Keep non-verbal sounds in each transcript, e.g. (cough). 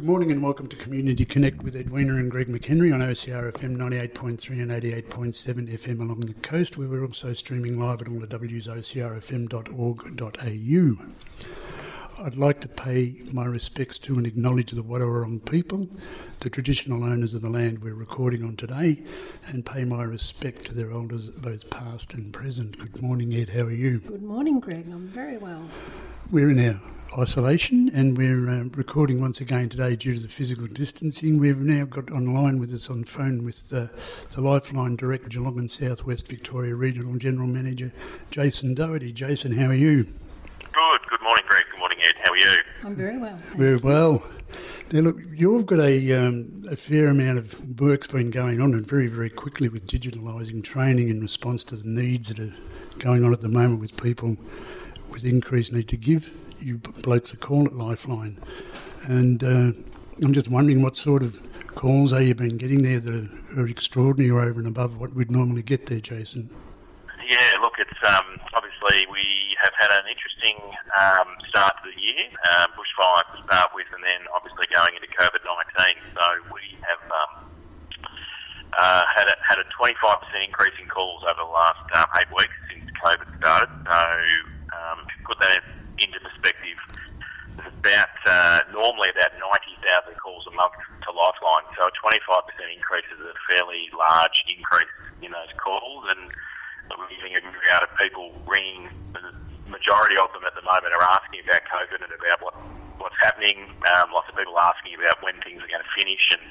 Good morning and welcome to Community Connect with Edwina and Greg McHenry on OCR FM 98.3 and 88.7 FM along the coast. We were also streaming live at all the W's ocrfm.org.au. I'd like to pay my respects to and acknowledge the Wadawurrung people, the traditional owners of the land we're recording on today, and pay my respect to their elders, both past and present. Good morning, Ed. How are you? Good morning, Greg. I'm very well. We're in our isolation, and we're uh, recording once again today due to the physical distancing. We've now got online with us on phone with uh, the Lifeline Director, Geelong and South West Victoria Regional General Manager, Jason Doherty. Jason, how are you? Good. Good morning, Greg. Good morning, Ed. How are you? I'm very well. Very well. Now, look, you've got a, um, a fair amount of work's been going on and very, very quickly with digitalising training in response to the needs that are going on at the moment with people with increased need to give you blokes a call at Lifeline. And uh, I'm just wondering what sort of calls are you been getting there that are extraordinary or over and above what we'd normally get there, Jason? Yeah, look, it's um, obviously we have had an interesting um, start to the year. Um, bushfire to start with, and then obviously going into COVID 19. So we have um, uh, had, a, had a 25% increase in calls over the last um, eight weeks since COVID started. So put that into perspective, there's about uh, normally about 90,000 calls a month to Lifeline. So a 25% increase is a fairly large increase in those calls, and we're getting a myriad of people ringing. The majority of them at the moment are asking about COVID and about what what's happening. Um, lots of people asking about when things are going to finish and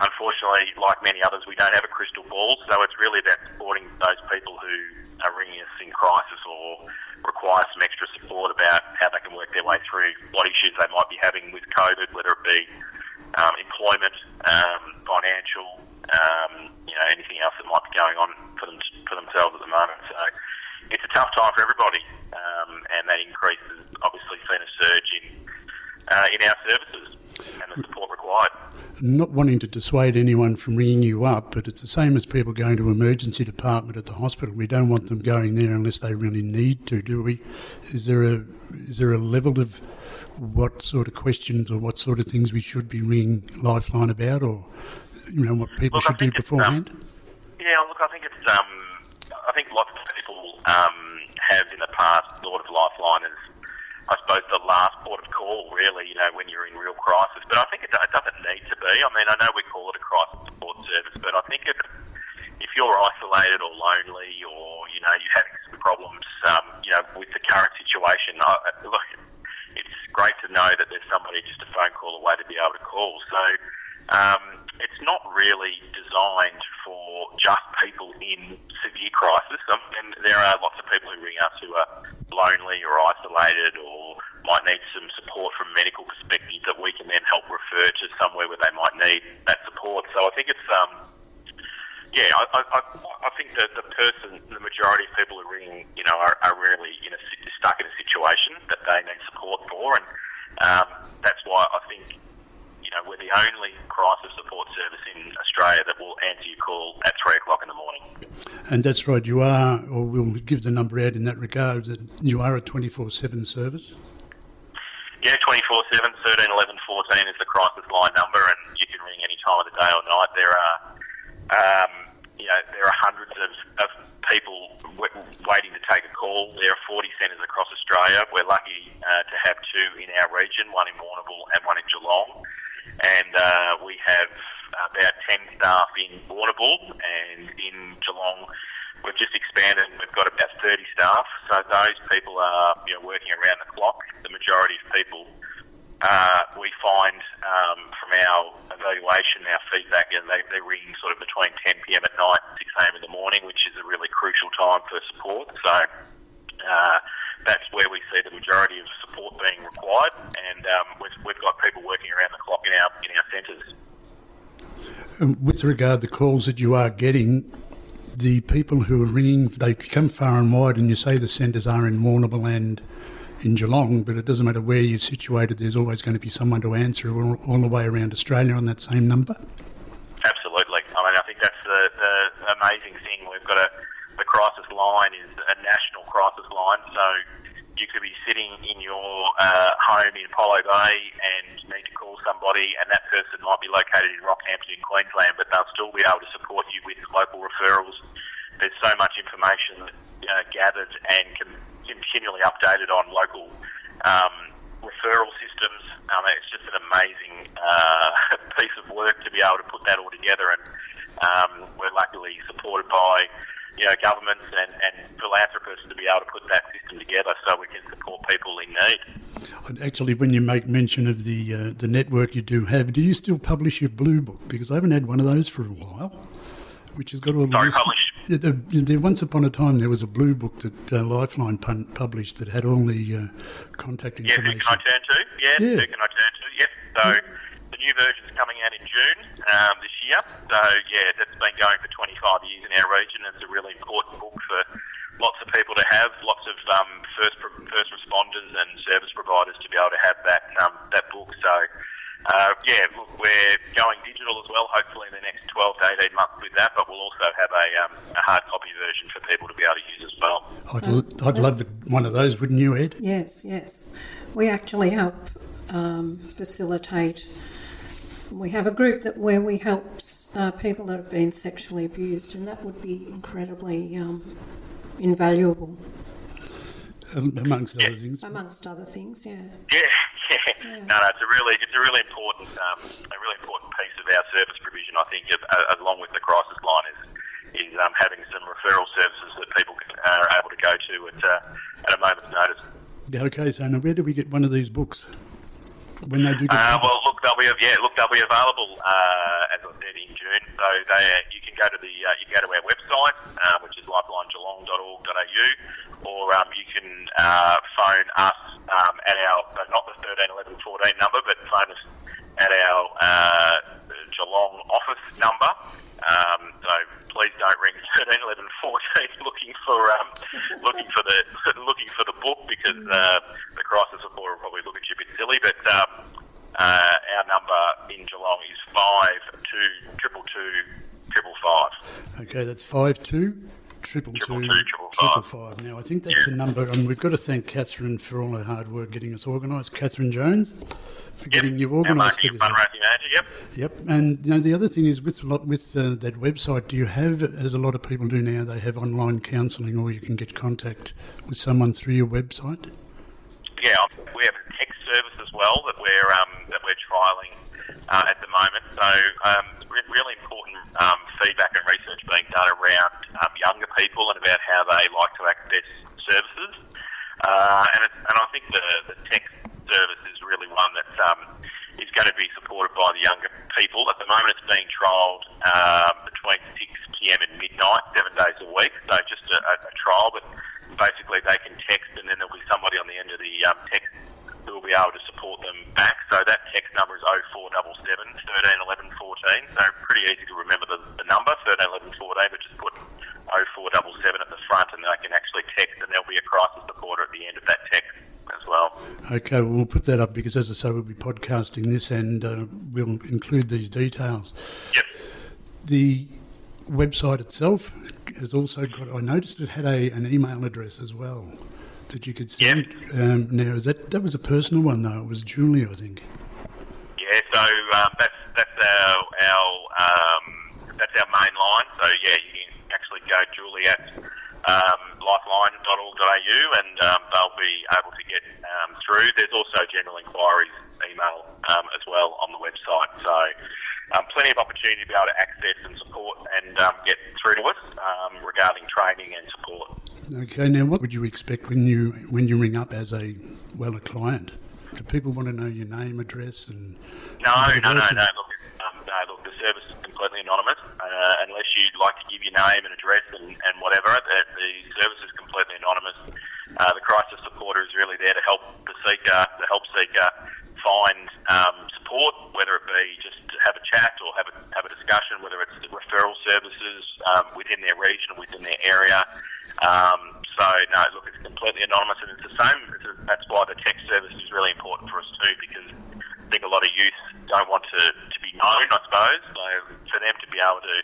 unfortunately, like many others, we don't have a crystal ball. So it's really about supporting those people who are ringing us in crisis or require some support about how they can work their way through what issues they might be having with COVID, whether it be um, employment, um, financial, um, you know, anything else that might be going on for them for themselves at the moment. So it's a tough time for everybody, um, and that increase has obviously seen a surge in uh, in our services and the support not wanting to dissuade anyone from ringing you up, but it's the same as people going to emergency department at the hospital. We don't want them going there unless they really need to, do we? Is there a is there a level of what sort of questions or what sort of things we should be ringing Lifeline about, or you know what people look, should do beforehand? Um, yeah, look, I think it's um, I think lots of people um, have in the past thought of Lifeline as I suppose, the last port of call, really, you know, when you're in real crisis. But I think it, it doesn't need to be. I mean, I know we call it a crisis support service, but I think if, if you're isolated or lonely or, you know, you're having some problems, um, you know, with the current situation, I, look, it's great to know that there's somebody just a phone call away to be able to call. So um, it's not really designed for just people in severe crisis. Um, and there are lots of people who ring us who are lonely or isolated or might need some support from a medical perspective that we can then help refer to somewhere where they might need that support. So I think it's, um, yeah, I, I, I think that the person, the majority of people who ring, you know, are, are really in a, stuck in a situation that they need support for. And um, that's why I think know, we're the only crisis support service in Australia that will answer your call at three o'clock in the morning. And that's right, you are, or we'll give the number out in that regard, that you are a 24 7 service? Yeah, 24 7, 13 11 14 is the crisis line number, and you can ring any time of the day or night. There are, um, you know, there are hundreds of, of people w- waiting to take a call. There are 40 centres across Australia. We're lucky uh, to have two in our region, one in Warrnambool and one in Geelong and uh, we have about 10 staff in Warrnambool and in Geelong. We've just expanded and we've got about 30 staff. So those people are you know, working around the clock. The majority of people uh, we find um, from our evaluation, our feedback, and they, they ring sort of between 10 p.m. at night and 6 a.m. in the morning, which is a really crucial time for support. So uh, that's where we see the majority of support being required, and um, we've, we've got people working around the clock in our in our centres. Um, with regard to the calls that you are getting, the people who are ringing, they come far and wide, and you say the centres are in Warrnambool and in Geelong, but it doesn't matter where you're situated, there's always going to be someone to answer all, all the way around Australia on that same number? Absolutely. I mean, I think that's the, the amazing thing. We've got a, the crisis line is a national crisis line, so you could be sitting in your uh, home in Apollo Bay and need to call somebody, and that person might be located in Rockhampton in Queensland, but they'll still be able to support you with local referrals. There's so much information uh, gathered and continually updated on local um, referral systems. Um, it's just an amazing uh, (laughs) piece of work to be able to put that all together, and um, we're luckily supported by you know, governments and, and philanthropists to be able to put that system together so we can support people in need. Actually, when you make mention of the uh, the network you do have, do you still publish your blue book? Because I haven't had one of those for a while. Which has got all the list. There, once upon a time, there was a blue book that uh, Lifeline pun- published that had all the uh, contact Yeah, information. who can I turn to? Yeah, Yeah. who can I turn to? Yep. So the new version's coming out in June um, this year. So yeah, that's been going for 25 years in our region. It's a really important book for lots of people to have, lots of um, first first responders and service providers to be able to have that um, that book. So. Uh, yeah, look, we're going digital as well, hopefully in the next 12 to 18 months with that, but we'll also have a, um, a hard copy version for people to be able to use as well. I'd, So- l- I'd love it- one of those, wouldn't you, Ed? Yes, yes. We actually help um, facilitate. We have a group that where we help uh, people that have been sexually abused, and that would be incredibly um, invaluable, Um, Amongst other things. amongst other things. Yeah. Yeah, (laughs) yeah. No, no, it's a really, it's a really important, um, a really important piece of our service provision. I think, of, uh, along with the crisis line, is is um, having some referral services that people can, are able to go to at uh, at a moment's notice. Yeah, okay, so now where do we get one of these books? When they do get Uh, well, published? look, they'll be yeah, look, they'll be available uh, as I said in June. So they, you can go to the uh, you can go to our website, uh, which is lifelinegeelong.org.au, or um, you can uh, phone us um, at our not the 13 11 14 number, but phone us at our uh, Geelong office number. Um, so please don't ring (laughs) 13 11 14 looking for um, looking for the (laughs) looking for the book because uh, the crisis support will probably look at you a bit silly. But um, uh, our number in Geelong is five two triple two triple five. Okay, that's five two triple two Triple two, triple five. Now I think that's the number, and we've got to thank Catherine for all her hard work getting us organised. Catherine Jones for getting you organised for this. fundraising manager. Yep. Yep, and you know, the other thing is with lot with uh, that website, do you have, as a lot of people do now, they have online counselling, or you can get contact with someone through your website. Yeah, we have a text service as well that we're um, that we're trialling uh, at the moment. So um, re- really important um, feedback and done around um, younger people and about how they like to access services. Uh, and, and I think the, the text service is really one that um, is going to be supported by the younger people. At the moment, it's being trialled um, between 6 p.m. and midnight, seven days a week. So just a, a, trial, but basically they can text and then there'll be somebody on the end of the um, text who will be able to support them back. So that text number is 0477 13 11 14. So pretty easy to remember the, the number, 13 11 14, just put 0477 at the front and they can actually text and there'll be a crisis supporter at the end of that text as well. Okay, well, we'll put that up because, as I say, we'll be podcasting this and uh, we'll include these details. Yep. The website itself has also got, I noticed it had a, an email address as well that you could send. Um, now, that, that was a personal one, though. It was Julie, I think. Yeah, so um, that's that's our our um, that's our main line. So yeah, you can actually go Julie at um, lifeline.org.au and um, they'll be able to get um, through. There's also general inquiries email um, as well on the website. So um, plenty of opportunity to be able to access and support and um, get through to us um, regarding training and support. Okay, now what would you expect when you when you ring up as a well a client? Do people want to know your name, address, and No, no, no, no. Look, um, no, look. The service is completely anonymous, uh, unless you'd like to give your name and address and, and whatever. The, the service is completely anonymous. Uh, the crisis supporter is really there to help the seeker, the help seeker, find um, support, whether it be just to have a chat or have a have a discussion, whether it's referral services um, within their region, or within their area. Um, so no, look, it's completely anonymous, and it's the same. It's a, that's why the text service is really important for us too, because I think a lot of youth don't want to, to be known, I suppose. So for them to be able to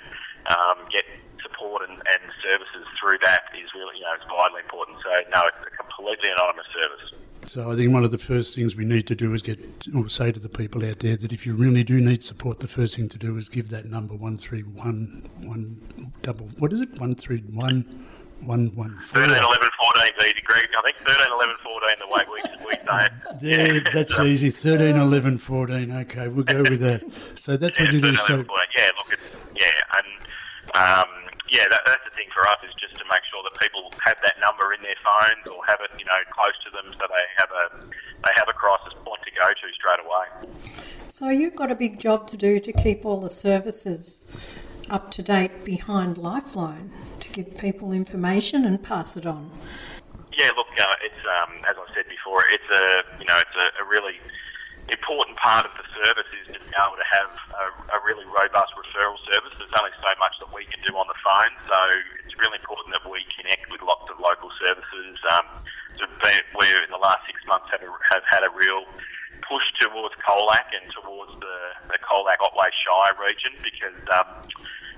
um, get support and, and services through that is really, you know, it's vitally important. So no, it's a complete completely anonymous service. So I think one of the first things we need to do is get or say to the people out there that if you really do need support, the first thing to do is give that number one three one one double. What is it? One three one one one four. 13, 11, 14 B degree. I think 13, 11, 14 the way we, we say it. Yeah, that's easy. 13, 11, 14. Okay, we'll go with that. So that's yeah, what you do. So, yeah, look, it's, yeah, and um, yeah, that, that's the thing for us is just to make sure that people have that number in their phones or have it, you know, close to them, so they have a they have a crisis point to go to straight away. So you've got a big job to do to keep all the services up to date behind Lifeline to give people information and pass it on. Yeah, look, uh, it's um, as I said before, it's a you know it's a, a really important part of the service is to be able to have a, a, really robust referral service. There's only so much that we can do on the phone, so it's really important that we connect with lots of local services. Um, so we in the last six months have, a, have had a real push towards Colac and towards the, the Colac Otway Shire region because um,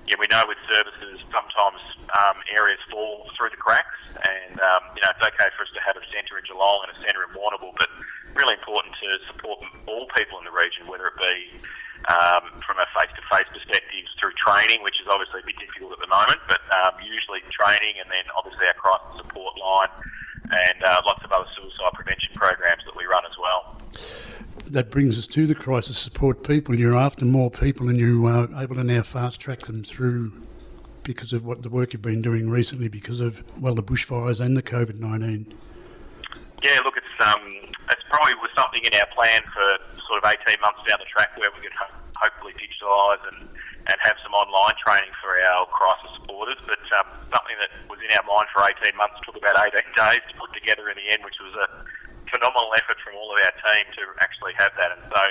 yeah, we know with services sometimes um, areas fall through the cracks, and um, you know it's okay for us to have a centre in Geelong and a centre in Warrnambool, but really important to support all people in the region, whether it be um, from a face-to-face perspective through training, which is obviously a bit difficult at the moment, but um, usually training, and then obviously our crisis support line, and uh, lots of other suicide prevention programs that we run as well that brings us to the crisis support people. You're after more people, and you are able to now fast track them through because of what the work you've been doing recently, because of well the bushfires and the COVID nineteen. Yeah, look, it's um, it's probably was something in our plan for sort of eighteen months down the track where we could ho- hopefully digitalise and and have some online training for our crisis supporters. But um, something that was in our mind for 18 months took about 18 (laughs) days to put together in the end, which was a phenomenal effort from all of our team to actually have that, and so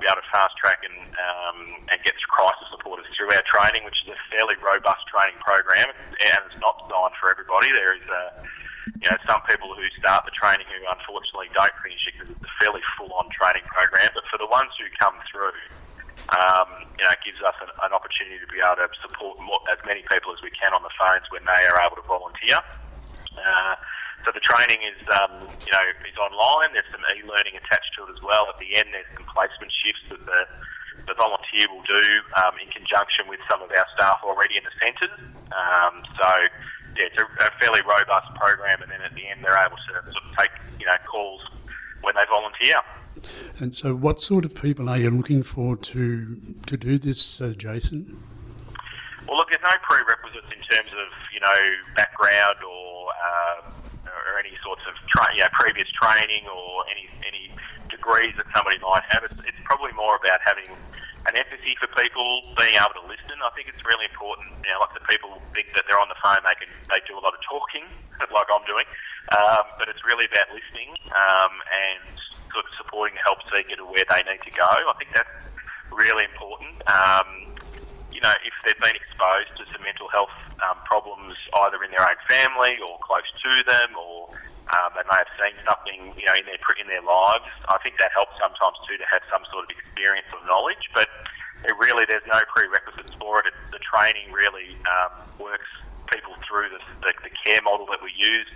be able to fast track and um, and get crisis supporters through our training, which is a fairly robust training program, and it's not designed for everybody. There is a you know, some people who start the training who unfortunately don't finish it because it's a fairly full-on training program. But for the ones who come through, um, you know, it gives us an, an, opportunity to be able to support more, as many people as we can on the phones when they are able to volunteer. Uh, so the training is, um, you know, is online. There's some e-learning attached to it as well. At the end, there's some placement shifts that the, the volunteer will do um, in conjunction with some of our staff already in the centres. Um, so yeah, it's a, a, fairly robust program, and then at the end, they're able to sort of take you know calls when they volunteer. And so, what sort of people are you looking for to to do this, uh, Jason? Well, look, there's no prerequisites in terms of you know background or uh, or any sorts of tra- you know, previous training or any any degrees that somebody might have. It's, it's probably more about having an empathy for people, being able to listen. I think it's really important. You know, lots of people think that they're on the phone, they can they do a lot of talking, (laughs) like I'm doing, um, but it's really about listening um, and sort of supporting the help seeker to where they need to go. I think that's really important. Um, you know, if they've been exposed to some mental health um, problems either in their own family or close to them, or um, they may have seen something, you know, in their in their lives. I think that helps sometimes too to have some sort of experience or knowledge. But it really, there's no prerequisites for it. it the training really um, works people through the, the, the, care model that we use,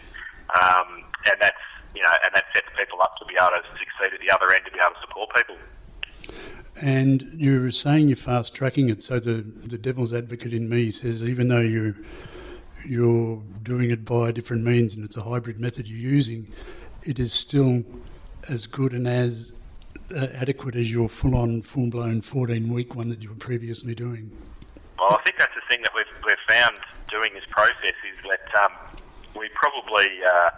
um, and that's you know, and that sets people up to be able to succeed at the other end to be able to support people. And you were saying you're fast tracking it, so the, the devil's advocate in me says even though you you're doing it by different means and it's a hybrid method you're using, it is still as good and as uh, adequate as your full-on, full-blown 14-week one that you were previously doing. Well, I think that's the thing that we've, we've found doing this process is that um, we probably, uh,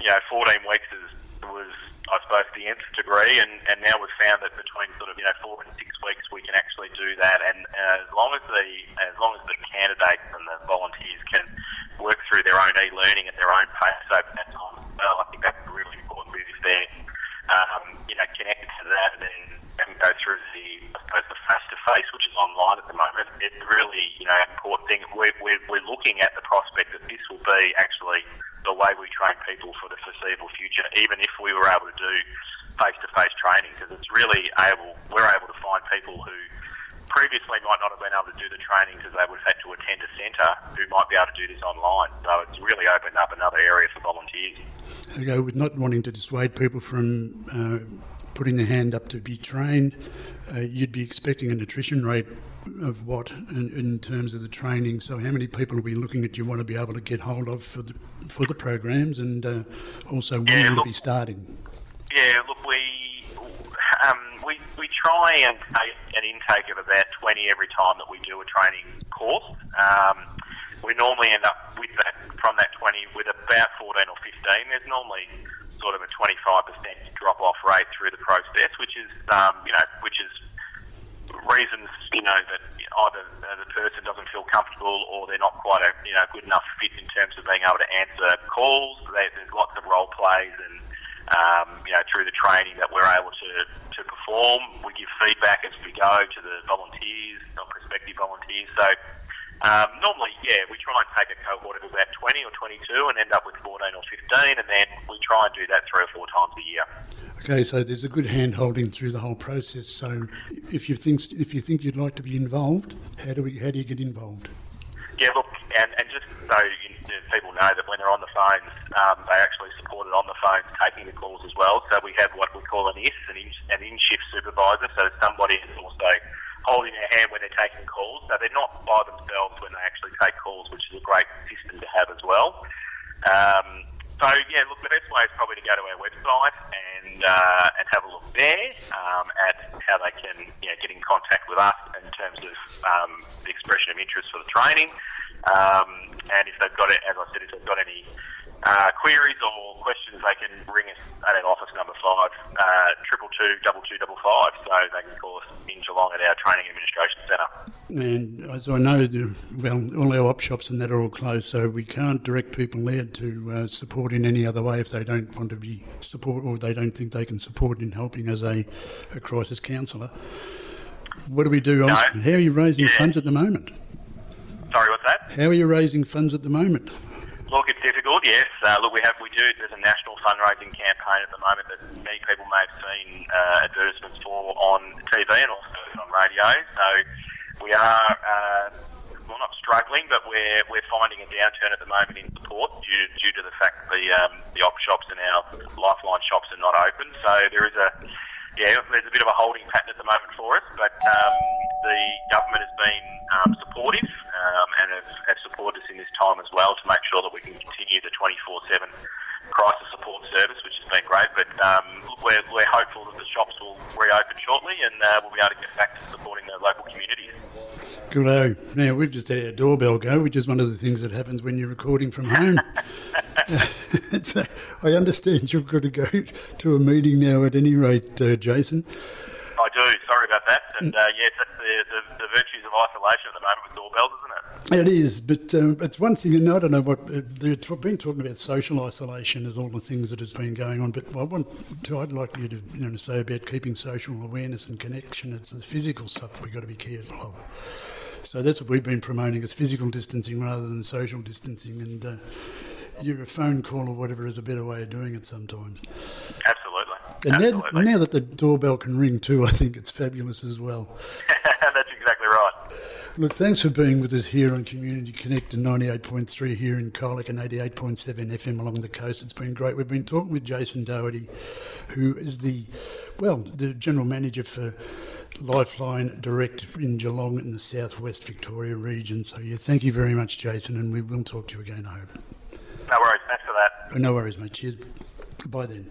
you know, 14 weeks is, was I suppose, the nth degree, and, and now we've found that between sort of you know four and six weeks we can actually do that, and uh, as long as the as long as the candidates and the volunteers can work through their own e-learning at their own pace over that time as well, I think that's really important bit. If they're um, you know connected to that and, go through the I suppose the face-to-face, which is online at the moment, it's really you know important thing. We're, we're, we're looking at the prospect that this will be actually the way we train people for the foreseeable future, even if we were able to do face-to-face training, because it's really able, we're able to find people who previously might not have been able to do the training because they would have had to attend a centre who might be able to do this online. So it's really opened up another area for volunteers. Okay, with not wanting to dissuade people from uh, putting their hand up to be trained, uh, you'd be expecting an attrition rate of what in, in, terms of the training? So, how many people are we looking at? You want to be able to get hold of for the for the programs, and uh, also when yeah, will be starting? Yeah, look, we um, we we try and take an intake of about twenty every time that we do a training course. Um, we normally end up with that from that twenty with about fourteen or fifteen. There's normally sort of a 25% drop off rate through the process, which is, um, you know, which is reasons, you know, that either the person doesn't feel comfortable or they're not quite a, you know, good enough fit in terms of being able to answer calls. There's lots of role plays and, um, you know, through the training that we're able to, to perform. We give feedback as we go to the volunteers, prospective volunteers. So um, normally, yeah, we try and take a cohort of about 20 or 22 and end up with 14 or 15, and then we try and do that three or four times a year. Okay, so there's a good hand holding through the whole process. So, if you think if you think you'd like to be involved, how do we how do you get involved? Yeah, look, and, and just so you, people know that when they're on the phones, um, they actually support it on the phones, taking the calls as well. So we have what we call an IS, an in, an in-shift supervisor. So somebody is also holding their hand when they're taking calls. So they're not by themselves when they actually take calls, which is a great system to have as well. Um, so yeah, look, the best way is probably to go to our website and uh, and have a look there um, at how they can you know, get in contact with us in terms of um, the expression of interest for the training. Um, and if they've got it, as I said, if they've got any uh, queries or questions, they can ring us at our office number five, uh, triple two double two double five. So they can call us in Geelong at our training administration centre. And as I know, well, all our op shops and that are all closed, so we can't direct people there to uh, support in any other way if they don't want to be support or they don't think they can support in helping as a, a crisis counsellor. What do we do? No. How are you raising yeah. funds at the moment? Sorry, what's that? How are you raising funds at the moment? Look, it's difficult. Yes. Uh, look, we have we do. There's a national fundraising campaign at the moment that many people may have seen uh, advertisements for on TV and also on radio. So we are. Uh, well, not struggling, but we're we're finding a downturn at the moment in support due due to the fact the um, the op shops and our lifeline shops are not open. So there is a yeah, there's a bit of a holding pattern at the moment for us, but um, the government has been um, supportive um, and have, have, supported us in this time as well to make sure that we can continue the 24/7 crisis support service, which has been great. But um, we're, we're hopeful that the shops will reopen shortly and uh, we'll be able to get back to supporting the local communities. Good. Now we've just had our doorbell go, which is one of the things that happens when you're recording from home. (laughs) (laughs) I understand you've got to go (laughs) to a meeting now at any rate, uh, Jason. I do. Sorry about that. And uh, yes, that's the, the, the, virtues of isolation at the moment with doorbells, isn't it? It is, but um, it's one thing, and I don't know what uh, they've been talking about social isolation as all the things that has been going on. But I want to, I'd like you to you know say about keeping social awareness and connection. It's the physical stuff we've got to be careful of. So that's what we've been promoting as physical distancing rather than social distancing. And uh, your phone call or whatever is a better way of doing it sometimes. Absolutely. And Absolutely. Now, now that the doorbell can ring too, I think it's fabulous as well. (laughs) That's exactly right. Look, thanks for being with us here on Community Connect and 98.3 here in Colac and 88.7 FM along the coast. It's been great. We've been talking with Jason Doherty, who is the, well, the General Manager for Lifeline Direct in Geelong in the southwest Victoria region. So, yeah, thank you very much, Jason, and we will talk to you again, I hope. No worries. Mate. Cheers. Goodbye then.